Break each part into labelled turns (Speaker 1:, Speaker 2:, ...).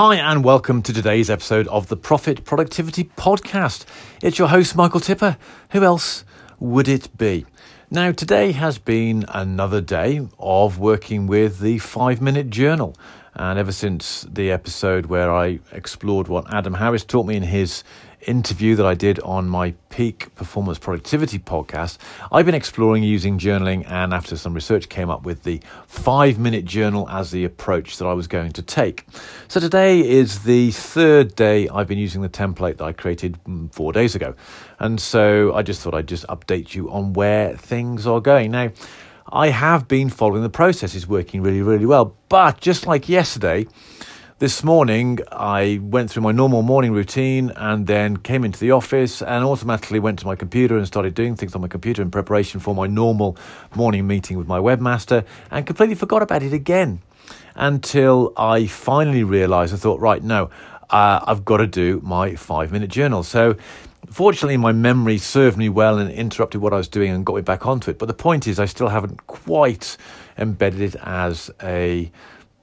Speaker 1: Hi, and welcome to today's episode of the Profit Productivity Podcast. It's your host, Michael Tipper. Who else would it be? Now, today has been another day of working with the five minute journal. And ever since the episode where I explored what Adam Harris taught me in his interview that I did on my Peak Performance Productivity podcast, I've been exploring using journaling, and after some research, came up with the five minute journal as the approach that I was going to take. So today is the third day I've been using the template that I created mm, four days ago. And so I just thought I'd just update you on where things are going. Now, I have been following the process, it's working really, really well. But just like yesterday, this morning, I went through my normal morning routine and then came into the office and automatically went to my computer and started doing things on my computer in preparation for my normal morning meeting with my webmaster and completely forgot about it again until I finally realized I thought, right, no, uh, I've got to do my five minute journal. So, fortunately, my memory served me well and interrupted what I was doing and got me back onto it. But the point is, I still haven't quite embedded it as a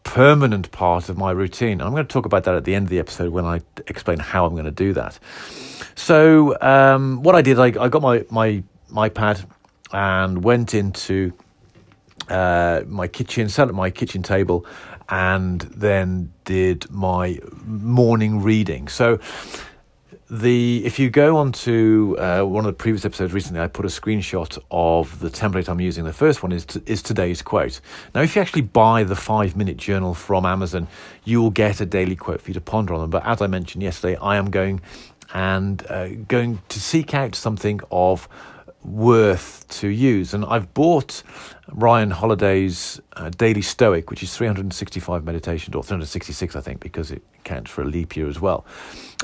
Speaker 1: permanent part of my routine. I'm going to talk about that at the end of the episode when I explain how I'm going to do that. So, um, what I did, I, I got my, my, my iPad and went into uh, my kitchen, sat at my kitchen table, and then did my morning reading. So, the if you go on to uh, one of the previous episodes recently, I put a screenshot of the template I'm using. The first one is is today's quote. Now, if you actually buy the five minute journal from Amazon, you will get a daily quote for you to ponder on them. But as I mentioned yesterday, I am going and uh, going to seek out something of worth to use. And I've bought Ryan Holiday's uh, Daily Stoic, which is 365 meditations, or 366, I think, because it counts for a leap year as well,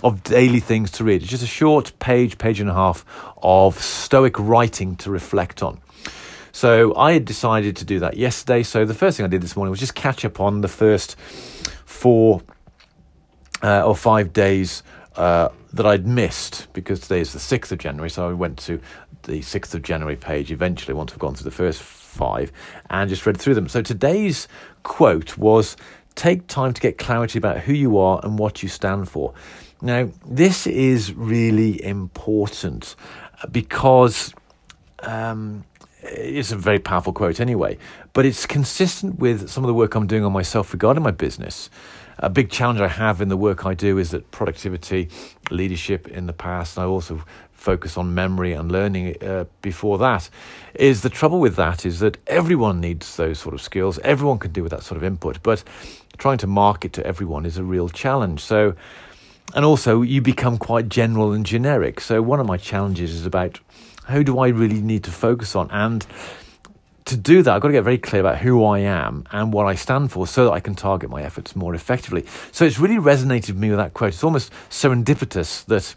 Speaker 1: of daily things to read. It's just a short page, page and a half of Stoic writing to reflect on. So I had decided to do that yesterday. So the first thing I did this morning was just catch up on the first four uh, or five days uh, that I'd missed because today is the 6th of January. So I went to the 6th of January page eventually once I've gone through the first five and just read through them. So today's quote was take time to get clarity about who you are and what you stand for. Now, this is really important because um, it's a very powerful quote anyway, but it's consistent with some of the work I'm doing on myself regarding my business. A big challenge I have in the work I do is that productivity, leadership in the past, and I also focus on memory and learning uh, before that is the trouble with that is that everyone needs those sort of skills. Everyone can do with that sort of input but trying to market to everyone is a real challenge. So and also you become quite general and generic. So one of my challenges is about who do i really need to focus on and to do that, I've got to get very clear about who I am and what I stand for so that I can target my efforts more effectively. So it's really resonated with me with that quote. It's almost serendipitous that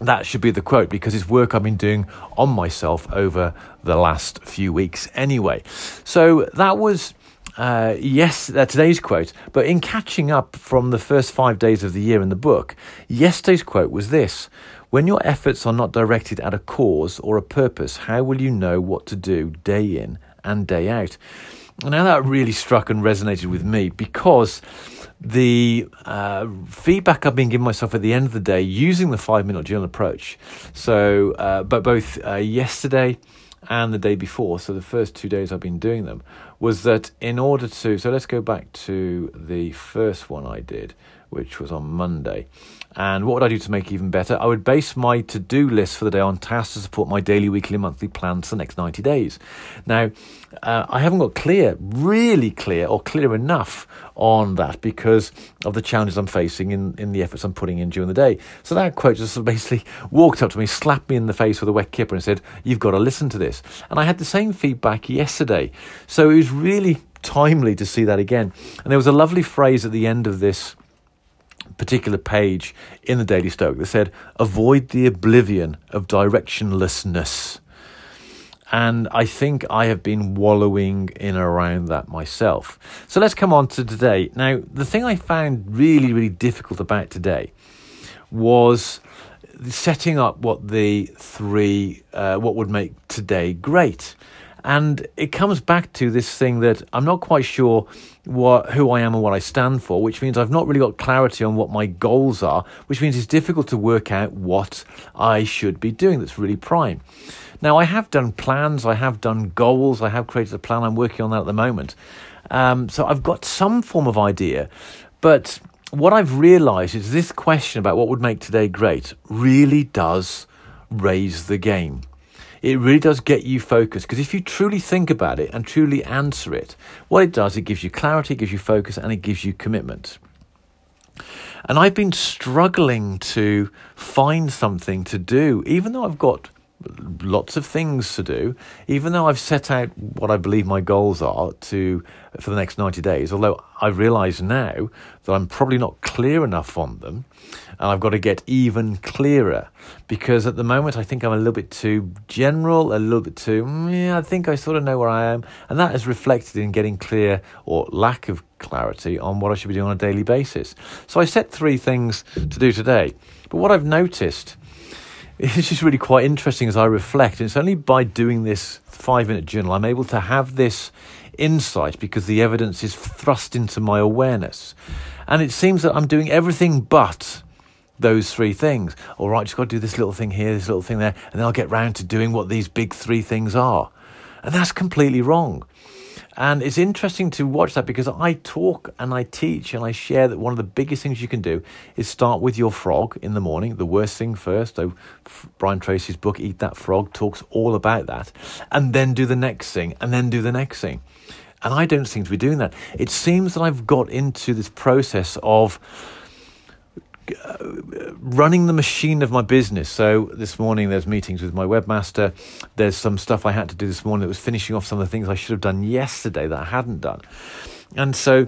Speaker 1: that should be the quote because it's work I've been doing on myself over the last few weeks anyway. So that was. Uh, yes, uh, today's quote, but in catching up from the first five days of the year in the book, yesterday's quote was this When your efforts are not directed at a cause or a purpose, how will you know what to do day in and day out? Now, that really struck and resonated with me because the uh, feedback I've been giving myself at the end of the day using the five minute journal approach. So, uh, but both uh, yesterday and the day before, so the first two days I've been doing them, was that in order to, so let's go back to the first one I did, which was on Monday. And what would I do to make even better? I would base my to do list for the day on tasks to support my daily, weekly, monthly plans for the next 90 days. Now, uh, I haven't got clear, really clear, or clear enough on that because of the challenges I'm facing in, in the efforts I'm putting in during the day. So that quote just basically walked up to me, slapped me in the face with a wet kipper, and said, You've got to listen to this. And I had the same feedback yesterday. So it was really timely to see that again. And there was a lovely phrase at the end of this particular page in the Daily Stoic that said, avoid the oblivion of directionlessness. And I think I have been wallowing in around that myself. So let's come on to today. Now, the thing I found really, really difficult about today was setting up what the three, uh, what would make today great. And it comes back to this thing that I'm not quite sure what who I am and what I stand for, which means I've not really got clarity on what my goals are, which means it's difficult to work out what I should be doing that's really prime. Now, I have done plans, I have done goals, I have created a plan, I'm working on that at the moment. Um, so I've got some form of idea, but what I've realized is this question about what would make today great really does raise the game it really does get you focused because if you truly think about it and truly answer it, what it does, it gives you clarity, it gives you focus, and it gives you commitment. And I've been struggling to find something to do, even though I've got lots of things to do, even though I've set out what I believe my goals are to for the next 90 days, although I realise now that I'm probably not clear enough on them and I've got to get even clearer because at the moment I think I'm a little bit too general, a little bit too, mm, yeah, I think I sort of know where I am. And that is reflected in getting clear or lack of clarity on what I should be doing on a daily basis. So I set three things to do today. But what I've noticed it's just really quite interesting as I reflect. It's only by doing this five minute journal I'm able to have this insight because the evidence is thrust into my awareness. And it seems that I'm doing everything but those three things. All right, just got to do this little thing here, this little thing there, and then I'll get round to doing what these big three things are. And that's completely wrong. And it's interesting to watch that because I talk and I teach and I share that one of the biggest things you can do is start with your frog in the morning, the worst thing first. So, Brian Tracy's book, Eat That Frog, talks all about that. And then do the next thing, and then do the next thing. And I don't seem to be doing that. It seems that I've got into this process of running the machine of my business. So this morning there's meetings with my webmaster. There's some stuff I had to do this morning that was finishing off some of the things I should have done yesterday that I hadn't done. And so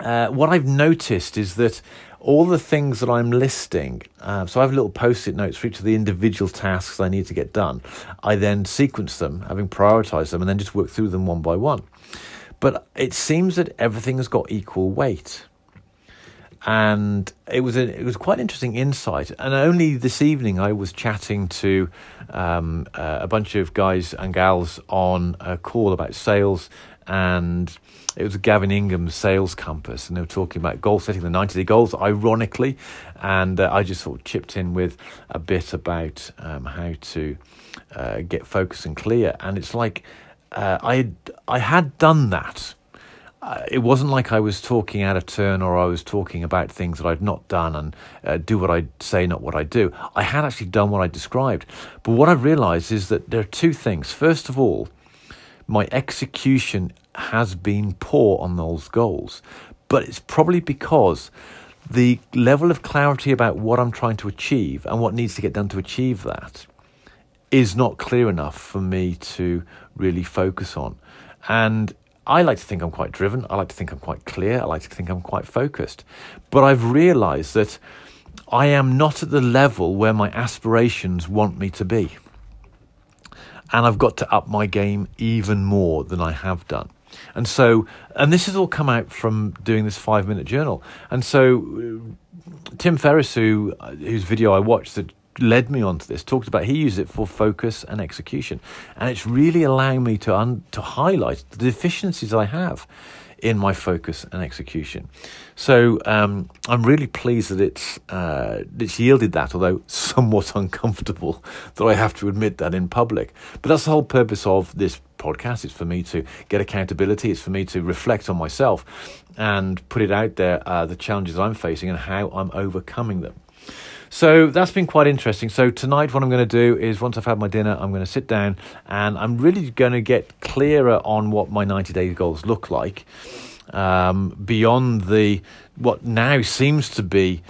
Speaker 1: uh, what I've noticed is that all the things that I'm listing, uh, so I have little post-it notes for each of the individual tasks I need to get done. I then sequence them, having prioritized them, and then just work through them one by one. But it seems that everything has got equal weight and it was a, it was quite an interesting insight. And only this evening, I was chatting to um, uh, a bunch of guys and gals on a call about sales, and it was Gavin Ingham's Sales Compass, and they were talking about goal setting, the ninety day goals, ironically, and uh, I just sort of chipped in with a bit about um, how to uh, get focused and clear, and it's like uh, I I had done that uh, it wasn't like I was talking out of turn or I was talking about things that I'd not done and uh, do what I say, not what I do. I had actually done what I described. But what I've realized is that there are two things. First of all, my execution has been poor on those goals, but it's probably because the level of clarity about what I'm trying to achieve and what needs to get done to achieve that is not clear enough for me to really focus on. And I like to think I'm quite driven. I like to think I'm quite clear. I like to think I'm quite focused. But I've realized that I am not at the level where my aspirations want me to be. And I've got to up my game even more than I have done. And so, and this has all come out from doing this five minute journal. And so, uh, Tim Ferriss, who, uh, whose video I watched that led me onto this talked about he used it for focus and execution and it's really allowing me to un, to highlight the deficiencies I have in my focus and execution. So um, I'm really pleased that it's uh, it's yielded that, although somewhat uncomfortable that I have to admit that in public. But that's the whole purpose of this podcast. It's for me to get accountability. It's for me to reflect on myself and put it out there, uh, the challenges I'm facing and how I'm overcoming them. So that's been quite interesting. So tonight, what I'm going to do is once I've had my dinner, I'm going to sit down and I'm really going to get clearer on what my 90 day goals look like um, beyond the what now seems to be.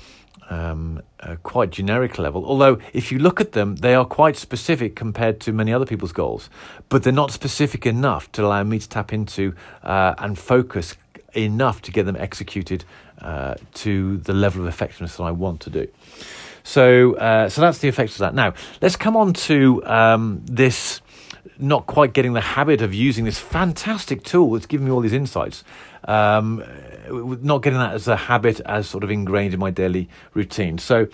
Speaker 1: Um, a quite generic level. Although, if you look at them, they are quite specific compared to many other people's goals, but they're not specific enough to allow me to tap into uh, and focus enough to get them executed uh, to the level of effectiveness that I want to do. So, uh, so that's the effects of that. Now, let's come on to um, this. Not quite getting the habit of using this fantastic tool that's giving me all these insights. Um, not getting that as a habit, as sort of ingrained in my daily routine. So,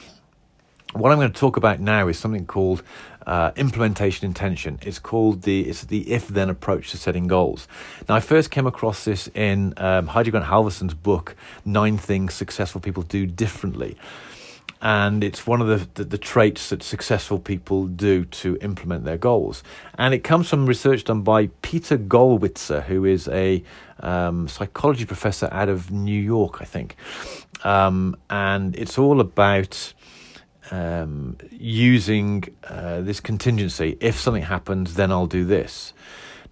Speaker 1: What I'm going to talk about now is something called uh, implementation intention. It's called the it's the if then approach to setting goals. Now, I first came across this in um, Heidi Grant Halvorson's book Nine Things Successful People Do Differently, and it's one of the, the, the traits that successful people do to implement their goals. And it comes from research done by Peter Gollwitzer, who is a um, psychology professor out of New York, I think, um, and it's all about um, using uh, this contingency. If something happens, then I'll do this.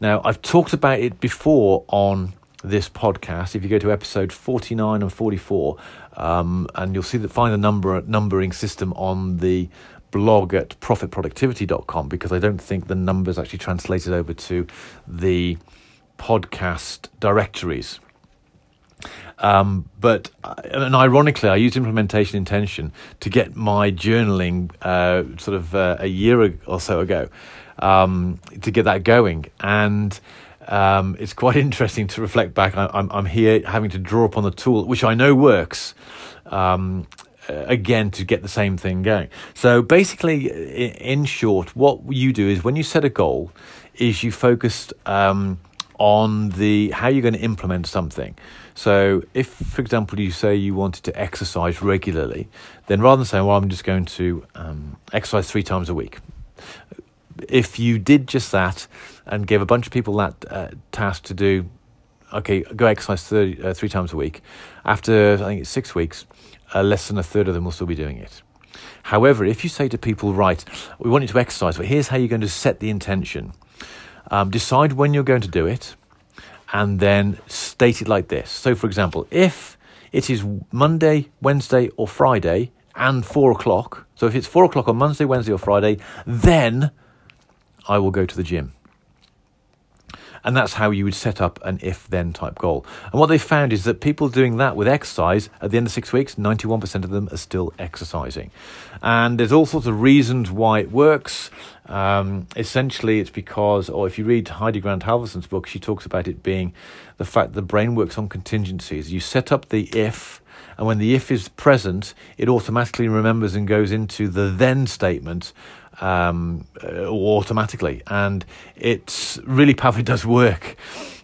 Speaker 1: Now, I've talked about it before on this podcast. If you go to episode 49 and 44, um, and you'll see that find the number numbering system on the blog at profitproductivity.com because I don't think the numbers actually translated over to the podcast directories. Um, but uh, and ironically, I used implementation intention to get my journaling uh, sort of uh, a year or so ago um, to get that going, and um, it's quite interesting to reflect back. I, am I'm here having to draw upon the tool, which I know works. Um, again, to get the same thing going. So basically, in short, what you do is when you set a goal, is you focus um, on the how you're going to implement something. So, if, for example, you say you wanted to exercise regularly, then rather than saying, well, I'm just going to um, exercise three times a week, if you did just that and gave a bunch of people that uh, task to do, okay, go exercise 30, uh, three times a week, after I think it's six weeks, uh, less than a third of them will still be doing it. However, if you say to people, right, we want you to exercise, but here's how you're going to set the intention. Um, decide when you're going to do it and then state it like this. So, for example, if it is Monday, Wednesday, or Friday and four o'clock, so if it's four o'clock on Monday, Wednesday, or Friday, then I will go to the gym. And that's how you would set up an if then type goal. And what they found is that people doing that with exercise at the end of six weeks, 91% of them are still exercising. And there's all sorts of reasons why it works. Um, essentially, it's because, or if you read Heidi Grant Halvorson's book, she talks about it being the fact the brain works on contingencies. You set up the if, and when the if is present, it automatically remembers and goes into the then statement um, uh, automatically. And it's really powerful. It does work.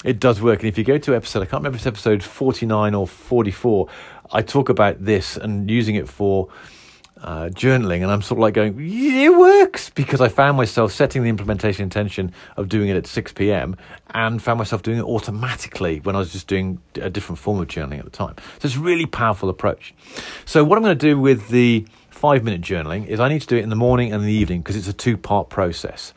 Speaker 1: It does work. And if you go to episode, I can't remember if it's episode 49 or 44, I talk about this and using it for uh, journaling, and I'm sort of like going, it works because I found myself setting the implementation intention of doing it at 6 p.m. and found myself doing it automatically when I was just doing a different form of journaling at the time. So it's a really powerful approach. So what I'm going to do with the five minute journaling is I need to do it in the morning and the evening because it's a two part process.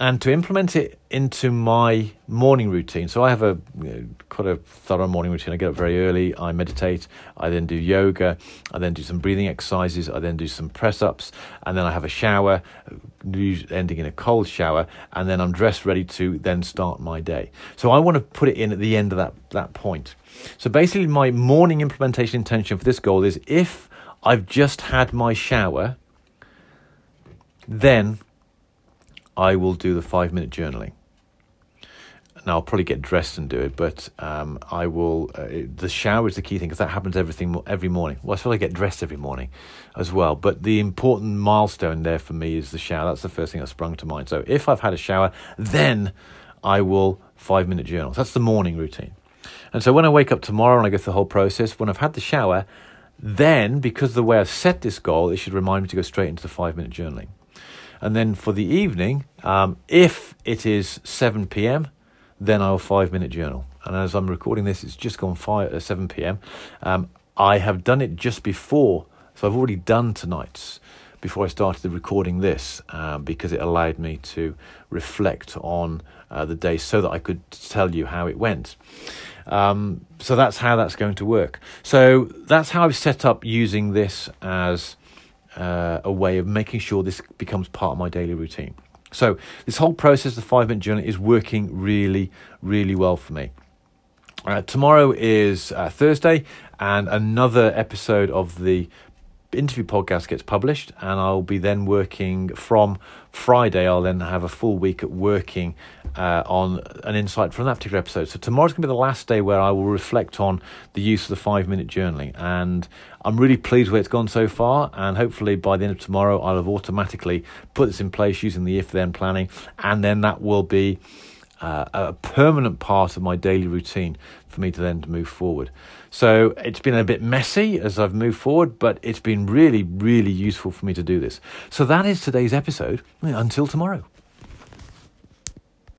Speaker 1: And to implement it into my morning routine, so I have a you know, quite a thorough morning routine. I get up very early, I meditate, I then do yoga, I then do some breathing exercises, I then do some press ups, and then I have a shower, ending in a cold shower, and then I'm dressed ready to then start my day. So I want to put it in at the end of that, that point. So basically, my morning implementation intention for this goal is if I've just had my shower, then I will do the five minute journaling. Now I'll probably get dressed and do it, but um, I will. Uh, the shower is the key thing because that happens everything every morning. Well, I suppose I get dressed every morning as well. But the important milestone there for me is the shower. That's the first thing that sprung to mind. So if I've had a shower, then I will five minute journal. That's the morning routine. And so when I wake up tomorrow and I go through the whole process, when I've had the shower, then, because of the way I've set this goal, it should remind me to go straight into the five minute journaling. And then for the evening, um, if it is 7 p.m., then I'll five minute journal. And as I'm recording this, it's just gone five, uh, 7 p.m. Um, I have done it just before, so I've already done tonight's before I started recording this um, because it allowed me to reflect on uh, the day so that I could tell you how it went. Um, so that's how that's going to work. So that's how I've set up using this as uh, a way of making sure this becomes part of my daily routine. So this whole process, the five minute journey, is working really, really well for me. Uh, tomorrow is uh, Thursday, and another episode of the interview podcast gets published, and I'll be then working from Friday. I'll then have a full week at working uh, on an insight from that particular episode. So tomorrow's going to be the last day where I will reflect on the use of the five minute journaling, and I'm really pleased where it's gone so far. And hopefully by the end of tomorrow, I'll have automatically put this in place using the if then planning, and then that will be. Uh, a permanent part of my daily routine for me to then to move forward. So it's been a bit messy as I've moved forward, but it's been really, really useful for me to do this. So that is today's episode. Until tomorrow.